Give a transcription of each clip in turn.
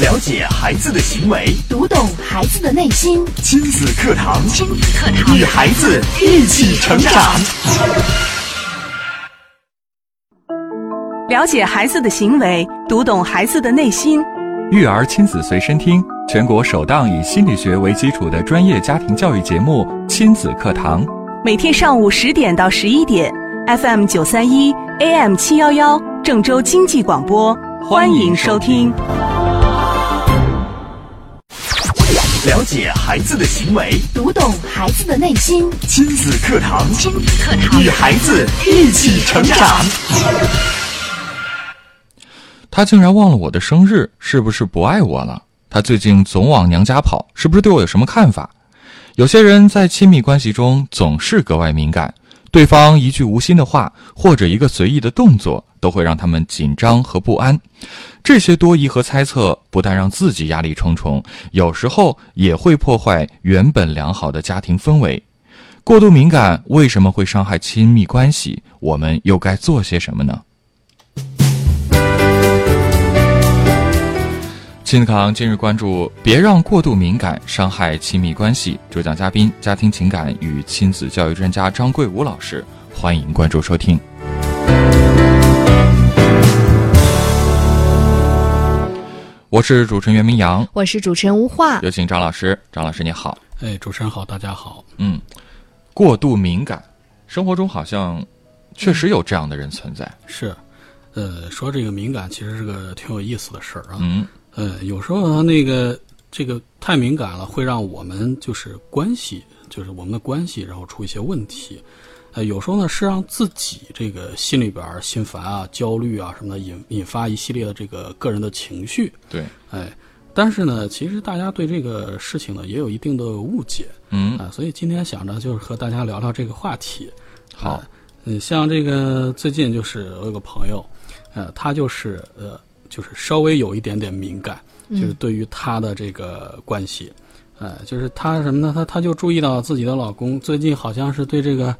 了解孩子的行为，读懂孩子的内心。亲子课堂，亲子课堂，与孩子一起成长。了解孩子的行为，读懂孩子的内心。育儿亲子随身听，全国首档以心理学为基础的专业家庭教育节目《亲子课堂》，每天上午十点到十一点，FM 九三一，AM 七幺幺，郑州经济广播，欢迎收听。了解孩子的行为，读懂孩子的内心。亲子课堂，亲子课堂，与孩子一起成长。他竟然忘了我的生日，是不是不爱我了？他最近总往娘家跑，是不是对我有什么看法？有些人在亲密关系中总是格外敏感，对方一句无心的话或者一个随意的动作，都会让他们紧张和不安。这些多疑和猜测，不但让自己压力重重，有时候也会破坏原本良好的家庭氛围。过度敏感为什么会伤害亲密关系？我们又该做些什么呢？亲子堂今日关注：别让过度敏感伤害亲密关系。主讲嘉宾：家庭情感与亲子教育专家张桂武老师。欢迎关注收听。我是主持人袁明阳，我是主持人吴化。有请张老师。张老师你好。哎，主持人好，大家好。嗯，过度敏感，生活中好像确实有这样的人存在。是，呃，说这个敏感其实是个挺有意思的事儿啊。嗯，呃，有时候那个这个太敏感了，会让我们就是关系，就是我们的关系，然后出一些问题。呃，有时候呢是让自己这个心里边儿心烦啊、焦虑啊什么的，引引发一系列的这个个人的情绪。对，哎，但是呢，其实大家对这个事情呢也有一定的误解。嗯啊，所以今天想着就是和大家聊聊这个话题。好，嗯，像这个最近就是我有个朋友，呃，他就是呃，就是稍微有一点点敏感，就是对于他的这个关系，呃，就是他什么呢？他他就注意到自己的老公最近好像是对这个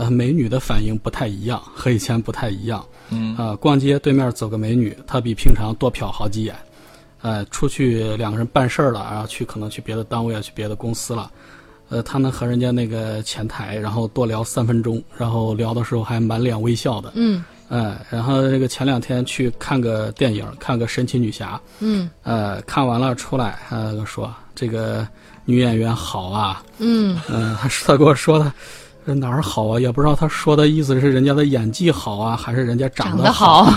呃美女的反应不太一样，和以前不太一样。嗯啊、逛街对面走个美女，她比平常多瞟好几眼。呃，出去两个人办事儿了，然后去可能去别的单位啊，去别的公司了。呃，他能和人家那个前台，然后多聊三分钟，然后聊的时候还满脸微笑的。嗯呃，然后这个前两天去看个电影，看个神奇女侠，嗯呃，看完了出来，呃，说这个女演员好啊，嗯嗯、他他跟我说的，这哪儿好啊？也不知道他说的意思是人家的演技好啊，还是人家长得好。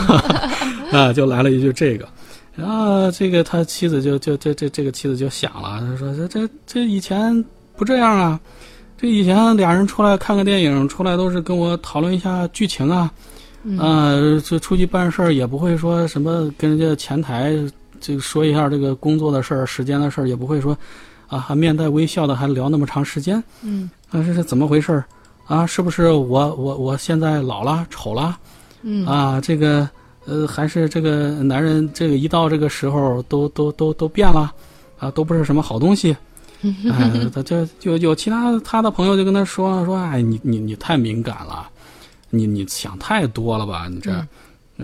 啊，就来了一句这个，然后这个他妻子就就这这这个妻子就想了，他说这这这以前不这样啊，这以前俩人出来看个电影，出来都是跟我讨论一下剧情啊，啊，这出去办事儿也不会说什么跟人家前台这个说一下这个工作的事儿、时间的事儿，也不会说啊还面带微笑的还聊那么长时间，嗯啊这是怎么回事儿啊？是不是我我我现在老了丑了？嗯啊，这个呃，还是这个男人，这个一到这个时候都都都都变了，啊，都不是什么好东西。哎，他就有有其他他的朋友就跟他说说，哎，你你你太敏感了，你你想太多了吧，你这。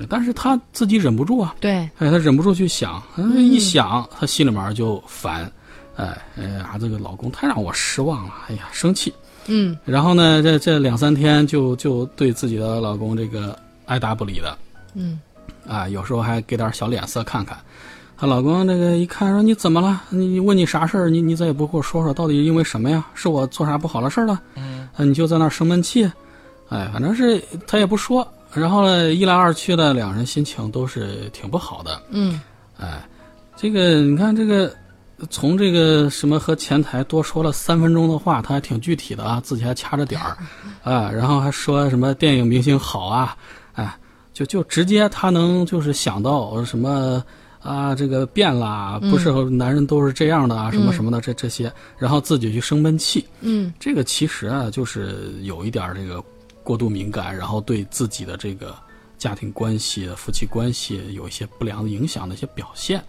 但是他自己忍不住啊，对，哎，他忍不住去想，嗯一想他心里面就烦，哎哎呀，这个老公太让我失望了，哎呀，生气。嗯然后呢，这这两三天就就对自己的老公这个爱答不理的，嗯啊，有时候还给点小脸色看看。她老公这个一看说：“你怎么了？你你问你啥事儿？你你再也不给我说说，到底因为什么呀？是我做啥不好的事儿了？嗯啊，你就在那儿生闷气，哎，反正是他也不说。然后呢，一来二去的，两人心情都是挺不好的。嗯哎，这个你看这个，从这个什么和前台多说了三分钟的话，他还挺具体的啊，自己还掐着点儿，啊，然后还说什么电影明星好啊，哎，就就直接他能就是想到什么啊，这个变啦，不是男人都是这样的啊，什么什么的这这些，然后自己去生闷气，嗯。这个其实啊，就是有一点儿这个过度敏感，然后对自己的这个家庭关系、夫妻关系有一些不良的影响的一些表现。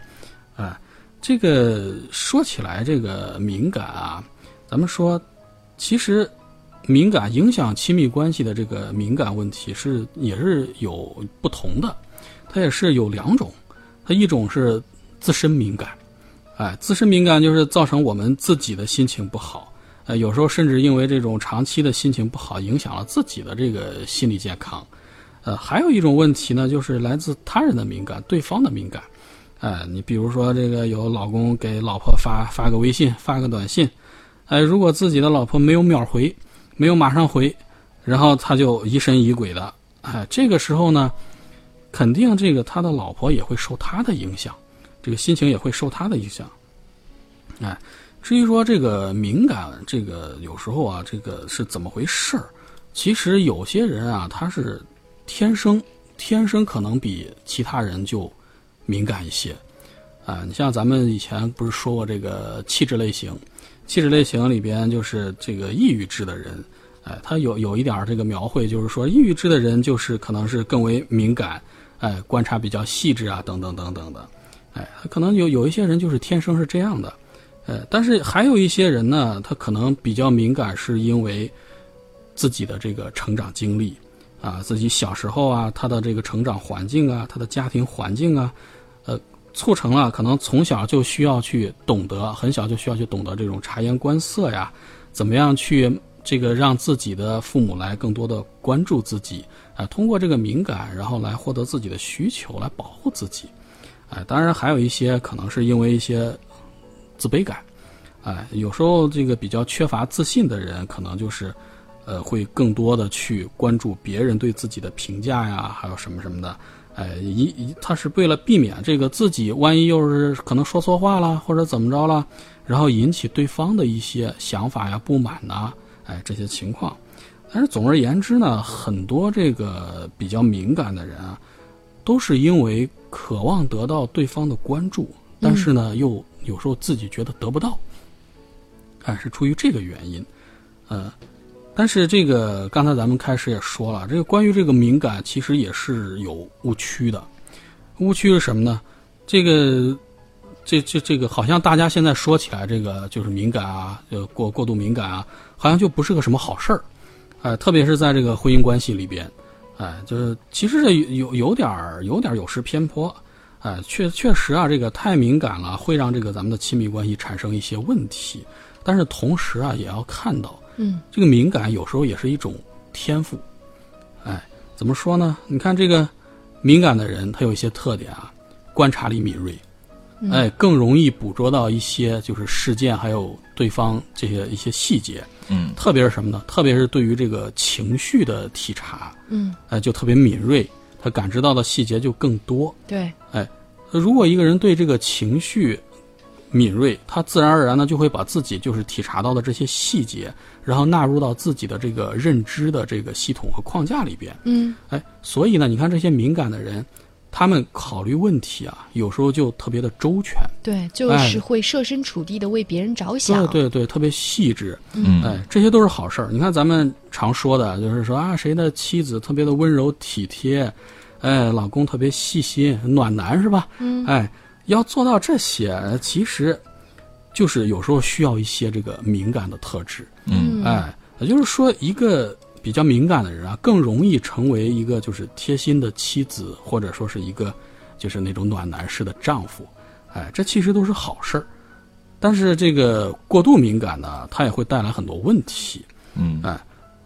哎，这个说起来，这个敏感啊，咱们说，其实敏感影响亲密关系的这个敏感问题是也是有不同的，它也是有两种，它一种是自身敏感，哎，自身敏感就是造成我们自己的心情不好，呃，有时候甚至因为这种长期的心情不好，影响了自己的这个心理健康。呃，还有一种问题呢，就是来自他人的敏感，对方的敏感。哎，你比如说这个有老公给老婆发发个微信，发个短信，哎，如果自己的老婆没有秒回，没有马上回，然后他就疑神疑鬼的，哎，这个时候呢，肯定这个他的老婆也会受他的影响，这个心情也会受他的影响。哎，至于说这个敏感，这个有时候啊，这个是怎么回事儿？其实有些人啊，他是。天生天生可能比其他人就敏感一些，啊，你像咱们以前不是说过这个气质类型，气质类型里边就是这个抑郁质的人，哎，他有有一点这个描绘，就是说抑郁质的人就是可能是更为敏感，哎，观察比较细致啊，等等等等的，哎，可能有有一些人就是天生是这样的，呃，但是还有一些人呢，他可能比较敏感，是因为自己的这个成长经历。啊，自己小时候啊，他的这个成长环境啊，他的家庭环境啊，呃，促成了可能从小就需要去懂得，很小就需要去懂得这种察言观色呀，怎么样去这个让自己的父母来更多的关注自己啊，通过这个敏感，然后来获得自己的需求，来保护自己，哎，当然还有一些可能是因为一些自卑感，哎，有时候这个比较缺乏自信的人，可能就是。呃，会更多的去关注别人对自己的评价呀，还有什么什么的，哎，一一他是为了避免这个自己万一又是可能说错话了或者怎么着了，然后引起对方的一些想法呀、不满呐，哎，这些情况。但是总而言之呢，很多这个比较敏感的人啊，都是因为渴望得到对方的关注，但是呢，又有时候自己觉得得不到，哎，是出于这个原因，呃。但是这个刚才咱们开始也说了，这个关于这个敏感，其实也是有误区的。误区是什么呢？这个，这这这个，好像大家现在说起来，这个就是敏感啊，就过过度敏感啊，好像就不是个什么好事儿。哎，特别是在这个婚姻关系里边，哎，就是其实这有有点儿有点儿有失偏颇。哎，确确实啊，这个太敏感了，会让这个咱们的亲密关系产生一些问题。但是同时啊，也要看到。嗯，这个敏感有时候也是一种天赋，哎，怎么说呢？你看这个敏感的人，他有一些特点啊，观察力敏锐，哎，更容易捕捉到一些就是事件还有对方这些一些细节，嗯，特别是什么呢？特别是对于这个情绪的体察，嗯，哎，就特别敏锐，他感知到的细节就更多。对，哎，如果一个人对这个情绪，敏锐，他自然而然呢就会把自己就是体察到的这些细节，然后纳入到自己的这个认知的这个系统和框架里边。嗯，哎，所以呢，你看这些敏感的人，他们考虑问题啊，有时候就特别的周全。对，就是会设身处地的为别人着想。对对对，特别细致。嗯，哎，这些都是好事儿。你看咱们常说的，就是说啊，谁的妻子特别的温柔体贴，哎，老公特别细心暖男，是吧？嗯，哎。要做到这些，其实，就是有时候需要一些这个敏感的特质。嗯，哎，也就是说，一个比较敏感的人啊，更容易成为一个就是贴心的妻子，或者说是一个就是那种暖男式的丈夫。哎，这其实都是好事儿。但是这个过度敏感呢，它也会带来很多问题。嗯，哎，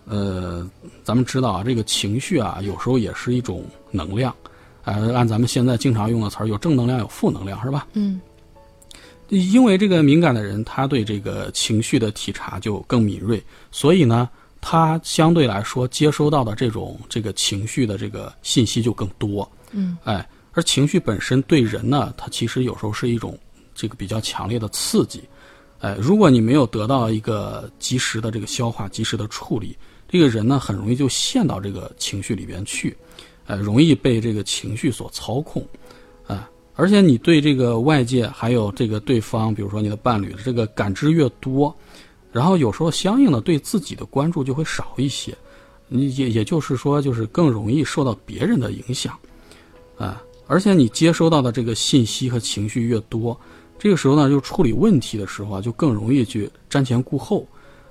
呃，咱们知道啊，这个情绪啊，有时候也是一种能量。呃，按咱们现在经常用的词儿，有正能量，有负能量，是吧？嗯。因为这个敏感的人，他对这个情绪的体察就更敏锐，所以呢，他相对来说接收到的这种这个情绪的这个信息就更多。嗯。哎，而情绪本身对人呢，它其实有时候是一种这个比较强烈的刺激。哎，如果你没有得到一个及时的这个消化、及时的处理，这个人呢，很容易就陷到这个情绪里边去。呃，容易被这个情绪所操控，啊，而且你对这个外界还有这个对方，比如说你的伴侣这个感知越多，然后有时候相应的对自己的关注就会少一些，你也也就是说，就是更容易受到别人的影响，啊，而且你接收到的这个信息和情绪越多，这个时候呢，就处理问题的时候啊，就更容易去瞻前顾后。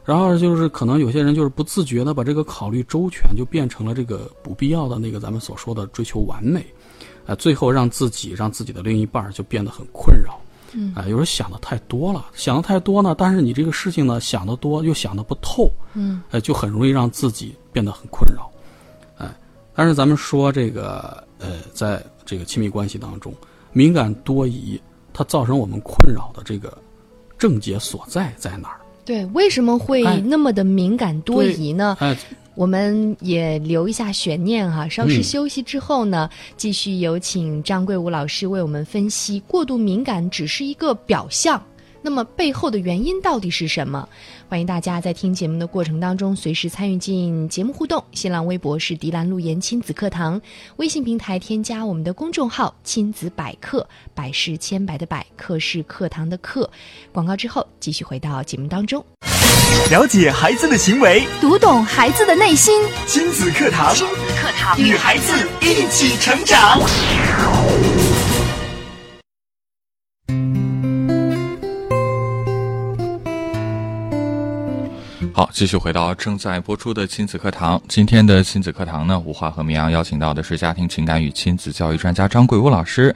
然后就是可能有些人就是不自觉的把这个考虑周全，就变成了这个不必要的那个咱们所说的追求完美，啊，最后让自己让自己的另一半就变得很困扰。嗯啊，有时候想的太多了，想的太多呢，但是你这个事情呢想的多又想的不透，嗯呃，就很容易让自己变得很困扰，哎，但是咱们说这个呃，在这个亲密关系当中，敏感多疑，它造成我们困扰的这个症结所在在哪儿？对，为什么会哎那么的敏感多疑呢？哎，我们也留一下悬念哈，稍事嗯休息之后呢，继续有请张桂武老师为我们分析过度敏感只是一个表象。那么背后的原因到底是什么？欢迎大家在听节目的过程当中随时参与进节目互动。新浪微博是迪兰路言亲子课堂，微信平台添加我们的公众号“亲子百科”，百是千百的百，课是课堂的课。广告之后继续回到节目当中。了解孩子的行为，读懂孩子的内心，亲子课堂，亲子课堂与孩子一起成长。好，继续回到正在播出的亲子课堂。今天的亲子课堂呢，吴华和明阳邀请到的是家庭情感与亲子教育专家张桂武老师，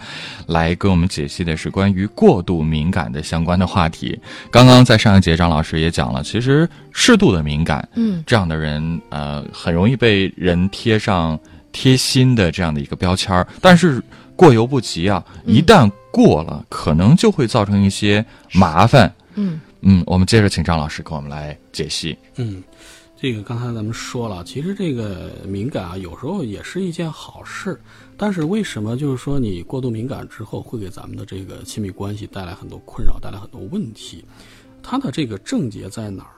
来跟我们解析的是关于过度敏感的相关的话题。刚刚在上一节，张老师也讲了，其实适度的敏感，嗯，这样的人，呃，很容易被人贴上贴心的这样的一个标签儿，但是过犹不及啊，一旦过了，可能就会造成一些麻烦。嗯嗯，我们接着请张老师给我们来解析。嗯，这个刚才咱们说了，其实这个敏感啊，有时候也是一件好事。但是为什么就是说你过度敏感之后，会给咱们的这个亲密关系带来很多困扰，带来很多问题？它的这个症结在哪儿？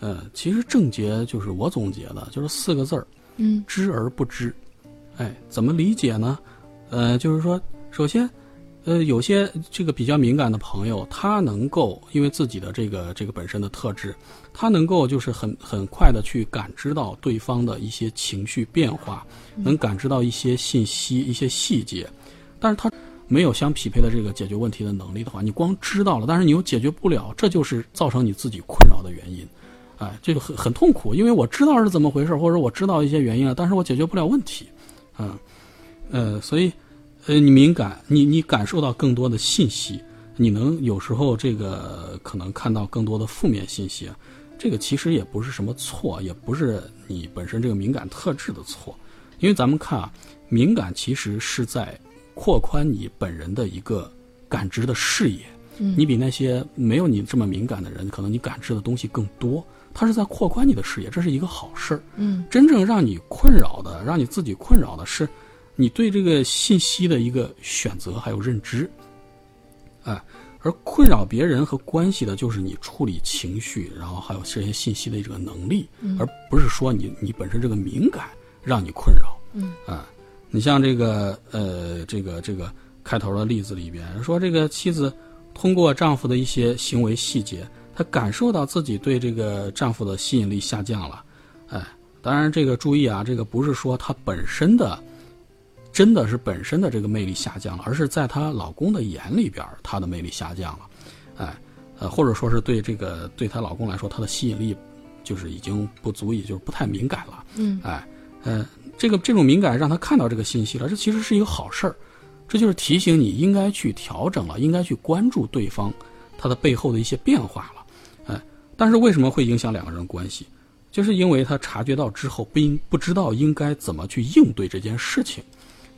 呃，其实症结就是我总结的，就是四个字儿：嗯知而不知。哎，怎么理解呢？呃，就是说，首先，呃，有些这个比较敏感的朋友，他能够因为自己的这个这个本身的特质，他能够就是很很快的去感知到对方的一些情绪变化，能感知到一些信息、一些细节，但是他没有相匹配的这个解决问题的能力的话，你光知道了，但是你又解决不了，这就是造成你自己困扰的原因。哎，这个很很痛苦，因为我知道是怎么回事，或者我知道一些原因了，但是我解决不了问题，嗯，呃，所以，呃，你敏感，你你感受到更多的信息，你能有时候这个可能看到更多的负面信息，这个其实也不是什么错，也不是你本身这个敏感特质的错，因为咱们看啊，敏感其实是在扩宽你本人的一个感知的视野。嗯你比那些没有你这么敏感的人，可能你感知的东西更多，它是在扩宽你的视野，这是一个好事儿。嗯真正让你困扰的，让你自己困扰的是，你对这个信息的一个选择还有认知，啊，而困扰别人和关系的，就是你处理情绪，然后还有这些信息的这个能力，而不是说你你本身这个敏感让你困扰，嗯啊，你像这个呃这个这个开头的例子里边说，这个妻子通过丈夫的一些行为细节，她感受到自己对这个丈夫的吸引力下降了。哎，当然这个注意啊，这个不是说她本身的真的是本身的这个魅力下降了，而是在她老公的眼里边，她的魅力下降了。哎，呃，或者说是对这个对她老公来说，她的吸引力就是已经不足以，就是不太敏感了。嗯哎，呃，这个这种敏感让她看到这个信息了，这其实是一个好事儿，这就是提醒你应该去调整了，应该去关注对方他的背后的一些变化了，哎，但是为什么会影响两个人关系？就是因为他察觉到之后不应不知道应该怎么去应对这件事情，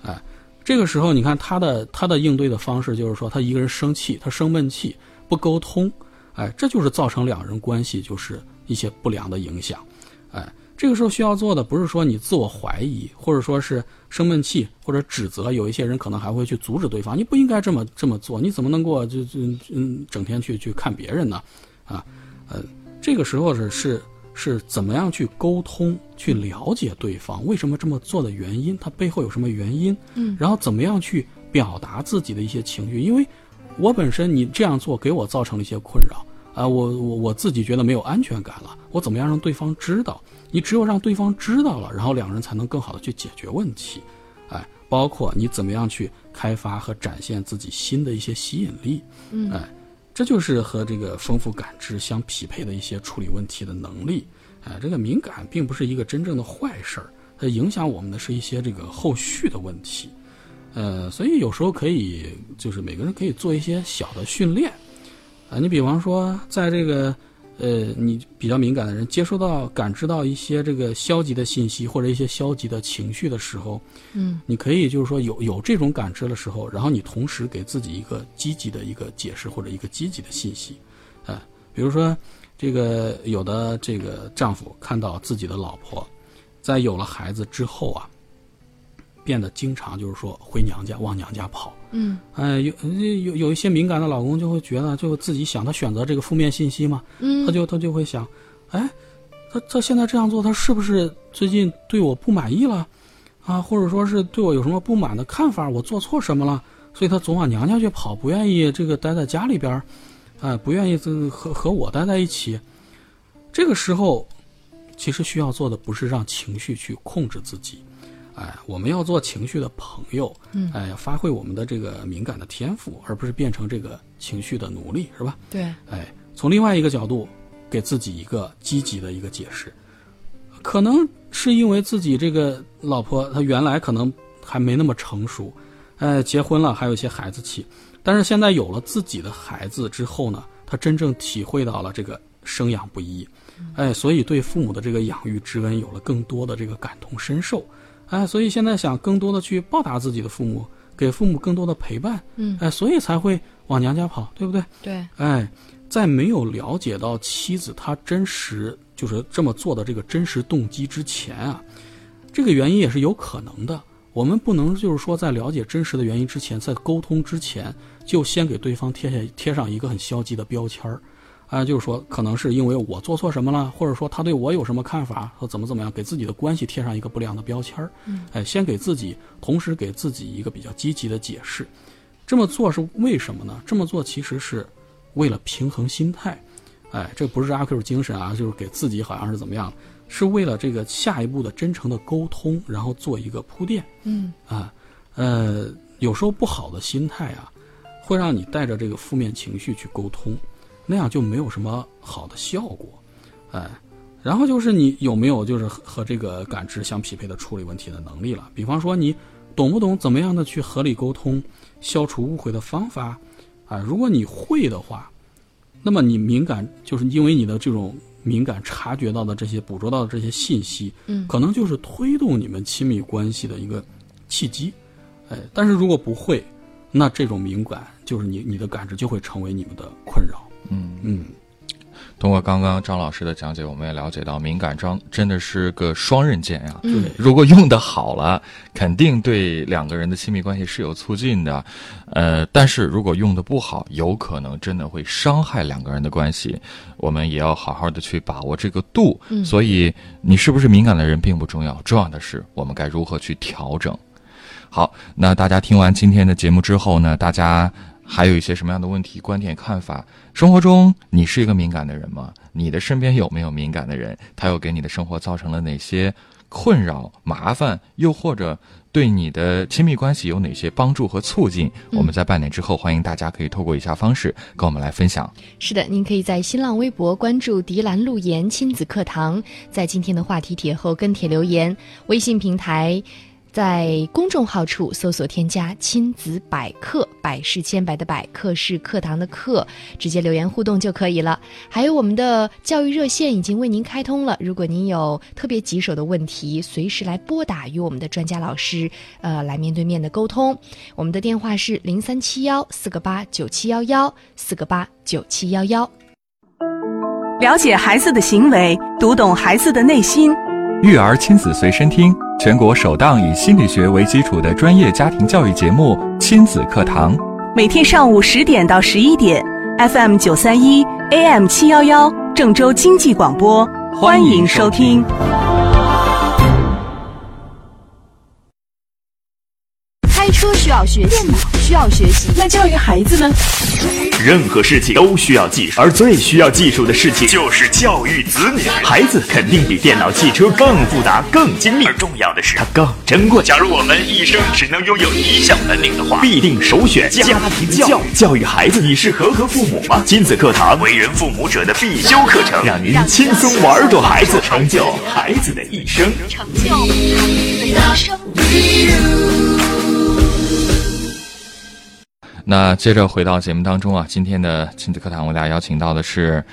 哎，这个时候你看他的他的应对的方式就是说他一个人生气，他生闷气，不沟通，哎，这就是造成两人关系就是一些不良的影响，哎，这个时候需要做的不是说你自我怀疑，或者说是生闷气或者指责，有一些人可能还会去阻止对方，你不应该这么这么做，你怎么能够就就嗯整天去去看别人呢？啊，呃，这个时候是是是怎么样去沟通，去了解对方为什么这么做的原因，他背后有什么原因，嗯。然后怎么样去表达自己的一些情绪，因为我本身你这样做给我造成了一些困扰啊，我我我自己觉得没有安全感了，我怎么样让对方知道？你只有让对方知道了，然后两人才能更好的去解决问题，哎，包括你怎么样去开发和展现自己新的一些吸引力，嗯。哎，这就是和这个丰富感知相匹配的一些处理问题的能力，啊，这个敏感并不是一个真正的坏事儿，它影响我们的是一些这个后续的问题。呃，所以有时候可以就是每个人可以做一些小的训练，啊，你比方说在这个呃你比较敏感的人接收到感知到一些这个消极的信息或者一些消极的情绪的时候，嗯，你可以就是说有有这种感知的时候，然后你同时给自己一个积极的一个解释或者一个积极的信息，啊，比如说这个有的这个丈夫看到自己的老婆在有了孩子之后啊。变得经常就是说回娘家往娘家跑，嗯，哎，有有有一些敏感的老公就会觉得，就自己想他选择这个负面信息嘛，嗯，他就他就会想，哎，他他现在这样做，他是不是最近对我不满意了，啊，或者说是对我有什么不满的看法，我做错什么了，所以他总往娘家去跑，不愿意这个待在家里边儿，哎，不愿意和和我待在一起。这个时候，其实需要做的不是让情绪去控制自己。哎，我们要做情绪的朋友，嗯，哎，发挥我们的这个敏感的天赋，而不是变成这个情绪的奴隶，是吧？对，哎，从另外一个角度，给自己一个积极的一个解释，可能是因为自己这个老婆她原来可能还没那么成熟，哎，结婚了还有一些孩子气，但是现在有了自己的孩子之后呢，她真正体会到了这个生养不易，哎，所以对父母的这个养育之恩有了更多的这个感同身受。哎，所以现在想更多的去报答自己的父母，给父母更多的陪伴，嗯，哎，所以才会往娘家跑，对不对？对，哎，在没有了解到妻子她真实就是这么做的这个真实动机之前啊，这个原因也是有可能的。我们不能就是说在了解真实的原因之前，在沟通之前就先给对方贴下贴上一个很消极的标签儿。啊，就是说，可能是因为我做错什么了，或者说他对我有什么看法，或怎么怎么样，给自己的关系贴上一个不良的标签儿。嗯，哎，先给自己，同时给自己一个比较积极的解释。这么做是为什么呢？这么做其实是为了平衡心态。哎，这不是阿 Q 精神啊，就是给自己好像是怎么样，是为了这个下一步的真诚的沟通，然后做一个铺垫。嗯啊，呃，有时候不好的心态啊，会让你带着这个负面情绪去沟通。那样就没有什么好的效果，哎，然后就是你有没有就是和这个感知相匹配的处理问题的能力了？比方说你懂不懂怎么样的去合理沟通、消除误会的方法？啊，如果你会的话，那么你敏感就是因为你的这种敏感察觉到的这些、捕捉到的这些信息，嗯，可能就是推动你们亲密关系的一个契机，哎，但是如果不会，那这种敏感就是你你的感知就会成为你们的困扰。嗯嗯，通过刚刚张老师的讲解，我们也了解到敏感张真的是个双刃剑呀。嗯对，如果用的好了，肯定对两个人的亲密关系是有促进的，呃，但是如果用的不好，有可能真的会伤害两个人的关系。我们也要好好的去把握这个度。嗯所以你是不是敏感的人并不重要，重要的是我们该如何去调整。好，那大家听完今天的节目之后呢，大家还有一些什么样的问题、观点、看法？生活中你是一个敏感的人吗？你的身边有没有敏感的人？他又给你的生活造成了哪些困扰、麻烦？又或者对你的亲密关系有哪些帮助和促进？我们在半点之后，欢迎大家可以透过以下方式跟我们来分享。是的，您可以在新浪微博关注“迪兰路言亲子课堂”，在今天的话题帖后跟帖留言。微信平台在公众号处搜索添加“亲子百科”，百是千百的百，课是课堂的课，直接留言互动就可以了。还有我们的教育热线已经为您开通了，如果您有特别棘手的问题，随时来拨打与我们的专家老师呃来面对面的沟通。我们的电话是零三七幺四个八九七幺幺四个八九七幺幺。了解孩子的行为，读懂孩子的内心。育儿亲子随身听，全国首档以心理学为基础的专业家庭教育节目《亲子课堂》。每天上午十点到十一点，FM 九三一，AM 七幺幺，郑州经济广播，欢迎收听。要学习，电脑需要学习，那教育孩子呢？任何事情都需要技术，而最需要技术的事情就是教育子女。孩子肯定比电脑、汽车更复杂、更精密，而重要的是它更珍贵。假如我们一生只能拥有一项本领的话，必定首选家庭教育。教育孩子，你是合格父母吗？亲子课堂，为人父母者的必修课程，让您轻松玩转孩子，成就孩子的一生。成就孩子的一生。那接着回到节目当中啊，今天的亲子课堂，为大家邀请到的是，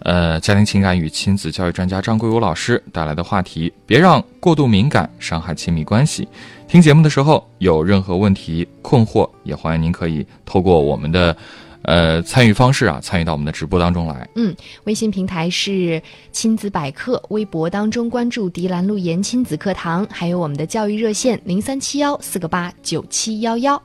呃，家庭情感与亲子教育专家张桂武老师带来的话题：别让过度敏感伤害亲密关系。听节目的时候有任何问题困惑，也欢迎您可以透过我们的。呃，参与方式啊，参与到我们的直播当中来。嗯，微信平台是亲子百科，微博当中关注“迪兰路言亲子课堂”，还有我们的教育热线零三七幺四个八九七幺幺。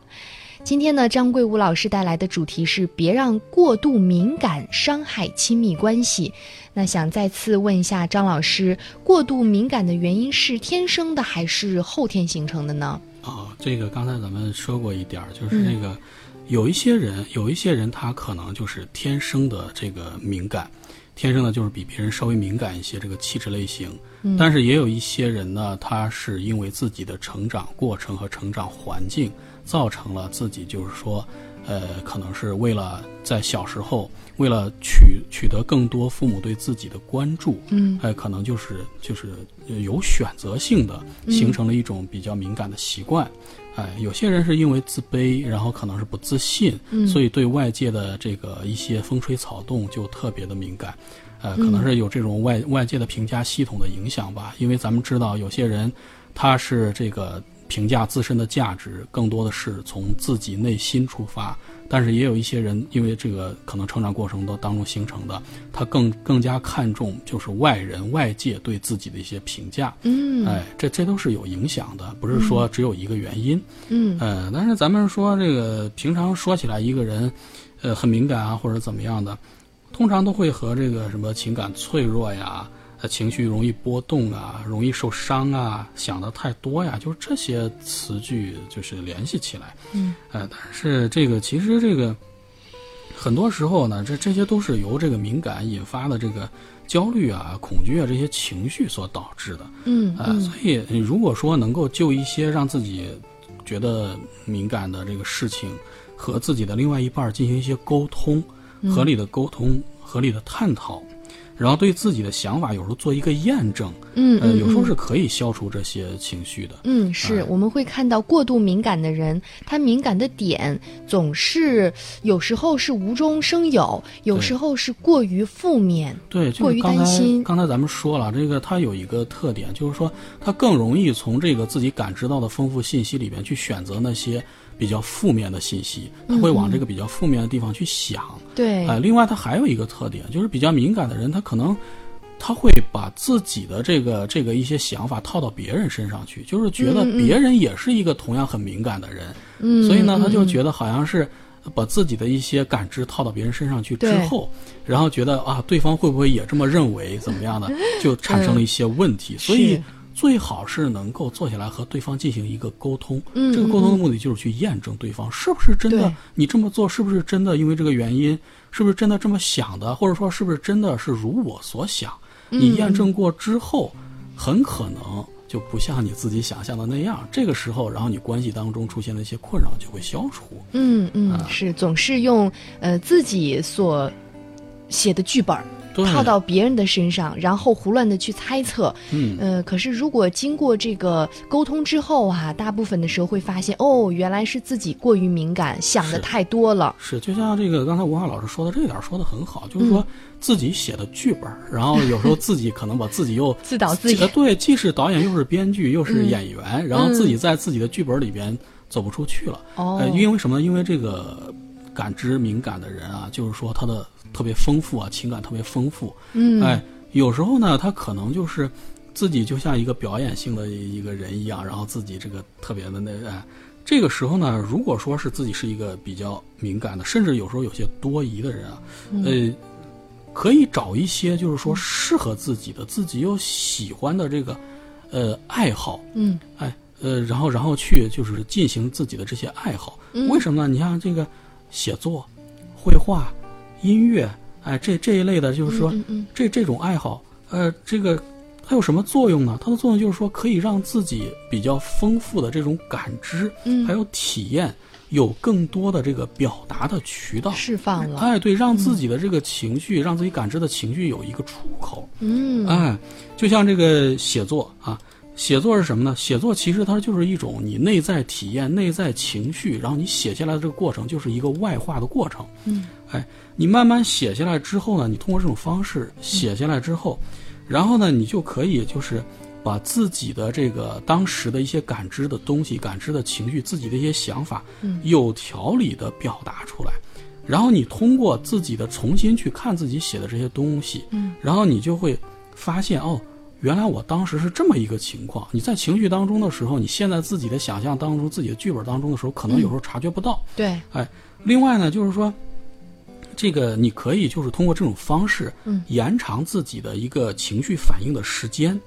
今天呢，张桂武老师带来的主题是别让过度敏感伤害亲密关系。那想再次问一下张老师，过度敏感的原因是天生的还是后天形成的呢？啊，这个刚才咱们说过一点儿，就是那个。有一些人，有一些人，他可能就是天生的这个敏感，天生的就是比别人稍微敏感一些，这个气质类型。但是也有一些人呢，他是因为自己的成长过程和成长环境，造成了自己就是说，呃，可能是为了在小时候，为了取取得更多父母对自己的关注，嗯，哎，可能就是就是有选择性的形成了一种比较敏感的习惯。哎，有些人是因为自卑，然后可能是不自信，所以对外界的这个一些风吹草动就特别的敏感，呃，可能是有这种外外界的评价系统的影响吧。因为咱们知道，有些人他是这个评价自身的价值，更多的是从自己内心出发。但是也有一些人，因为这个可能成长过程的当中形成的，他更更加看重就是外人外界对自己的一些评价。嗯，哎，这这都是有影响的，不是说只有一个原因。嗯，呃，但是咱们说这个平常说起来一个人，呃，很敏感啊或者怎么样的，通常都会和这个什么情感脆弱呀。情绪容易波动啊，容易受伤啊，想的太多呀，就是这些词句就是联系起来。嗯，呃，但是这个其实这个很多时候呢，这这些都是由这个敏感引发的这个焦虑啊、恐惧啊这些情绪所导致的。嗯，啊，所以如果说能够就一些让自己觉得敏感的这个事情，和自己的另外一半进行一些沟通，合理的沟通，合理的探讨。然后对自己的想法有时候做一个验证，嗯，呃，有时候是可以消除这些情绪的。嗯，是，我们会看到过度敏感的人，他敏感的点总是有时候是无中生有，有时候是过于负面，对，过于担心。刚才咱们说了，这个他有一个特点，就是说他更容易从这个自己感知到的丰富信息里边去选择那些。比较负面的信息，他会往这个比较负面的地方去想。对，哎，另外他还有一个特点，就是比较敏感的人，他可能他会把自己的这个这个一些想法套到别人身上去，就是觉得别人也是一个同样很敏感的人。嗯，所以呢，他就觉得好像是把自己的一些感知套到别人身上去之后，然后觉得啊，对方会不会也这么认为？怎么样的，就产生了一些问题。所以。最好是能够坐下来和对方进行一个沟通，这个沟通的目的就是去验证对方是不是真的，你这么做是不是真的？因为这个原因，是不是真的这么想的？或者说是不是真的是如我所想？你验证过之后，很可能就不像你自己想象的那样。这个时候，然后你关系当中出现的一些困扰就会消除。嗯嗯，是总是用呃自己所写的剧本。套到别人的身上，然后胡乱的去猜测。嗯，呃，可是如果经过这个沟通之后啊，大部分的时候会发现，哦，原来是自己过于敏感，想的太多了。是，就像这个刚才吴华老师说的这点说的很好，就是说自己写的剧本，然后有时候自己可能把自己又 自导自演。对，既是导演又是编剧又是演员，然后自己在自己的剧本里边走不出去了。哦，因为什么？因为这个感知敏感的人啊，就是说他的。特别丰富啊，情感特别丰富。嗯，哎，有时候呢，他可能就是自己就像一个表演性的一个人一样，然后自己这个特别的那哎，这个时候呢，如果说是自己是一个比较敏感的，甚至有时候有些多疑的人啊，呃，可以找一些就是说适合自己的、自己又喜欢的这个呃爱好。嗯，哎，呃，然后然后去就是进行自己的这些爱好。为什么呢？你像这个写作、绘画。音乐，哎，这这一类的，就是说，这这种爱好，呃，这个它有什么作用呢？它的作用就是说，可以让自己比较丰富的这种感知，嗯，还有体验，有更多的这个表达的渠道，释放了，哎，对，让自己的这个情绪，让自己感知的情绪有一个出口，嗯，哎，就像这个写作啊，写作是什么呢？写作其实它就是一种你内在体验、内在情绪，然后你写下来的这个过程就是一个外化的过程。嗯，哎，你慢慢写下来之后呢，你通过这种方式写下来之后，然后呢，你就可以就是把自己的这个当时的一些感知的东西、感知的情绪、自己的一些想法，嗯有条理的表达出来。然后你通过自己的重新去看自己写的这些东西，嗯，然后你就会发现哦，原来我当时是这么一个情况。你在情绪当中的时候，你现在自己的想象当中、自己的剧本当中的时候，可能有时候察觉不到。对，哎另外呢，就是说，这个你可以就是通过这种方式，嗯，延长自己的一个情绪反应的时间，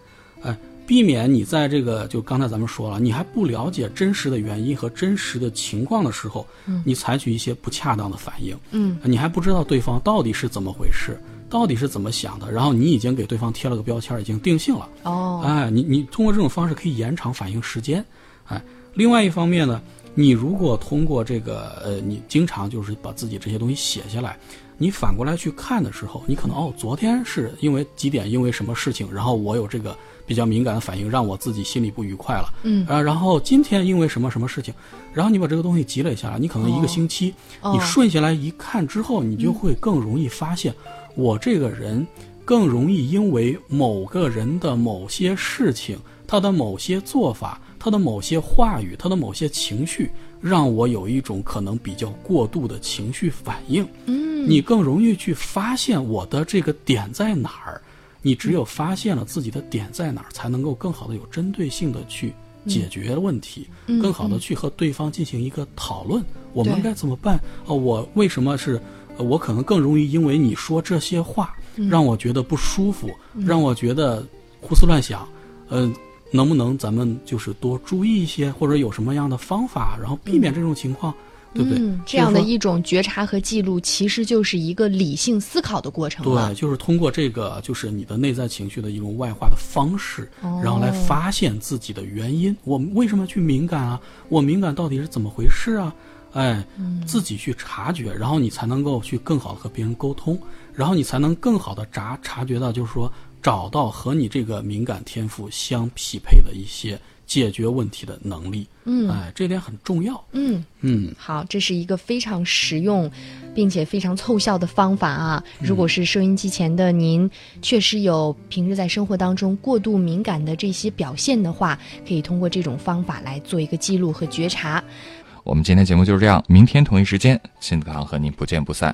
哎，避免你在这个就刚才咱们说了，你还不了解真实的原因和真实的情况的时候，嗯。你采取一些不恰当的反应，嗯。你还不知道对方到底是怎么回事，到底是怎么想的，然后你已经给对方贴了个标签，已经定性了。哦，哎，你你通过这种方式可以延长反应时间，哎，另外一方面呢，你如果通过这个呃，你经常就是把自己这些东西写下来，你反过来去看的时候，你可能哦，昨天是因为几点，因为什么事情，然后我有这个比较敏感的反应，让我自己心里不愉快了，嗯。啊，然后今天因为什么什么事情，然后你把这个东西积累下来，你可能一个星期，哦你顺下来一看之后，你就会更容易发现，我这个人更容易因为某个人的某些事情，他的某些做法，他的某些话语，他的某些情绪，让我有一种可能比较过度的情绪反应。嗯，你更容易去发现我的这个点在哪儿。你只有发现了自己的点在哪儿，才能够更好的有针对性的去解决问题，嗯更好的去和对方进行一个讨论。我们对该怎么办？哦，我为什么是？呃我可能更容易因为你说这些话，嗯让我觉得不舒服，让我觉得胡思乱想。嗯、能不能咱们就是多注意一些，或者有什么样的方法，然后避免这种情况，对不对？嗯，这样的一种觉察和记录，其实就是一个理性思考的过程对，。就是通过这个，就是你的内在情绪的一种外化的方式，哦然后来发现自己的原因。我们为什么去敏感啊？我敏感到底是怎么回事啊？哎，嗯自己去察觉，然后你才能够去更好的和别人沟通，然后你才能更好的察察觉到，就是说找到和你这个敏感天赋相匹配的一些解决问题的能力。嗯哎，这点很重要。嗯，嗯，好，这是一个非常实用，并且非常凑效的方法啊！如果是收音机前的您，确实有平日在生活当中过度敏感的这些表现的话，可以通过这种方法来做一个记录和觉察。我们今天节目就是这样，明天同一时间，新子堂和您不见不散。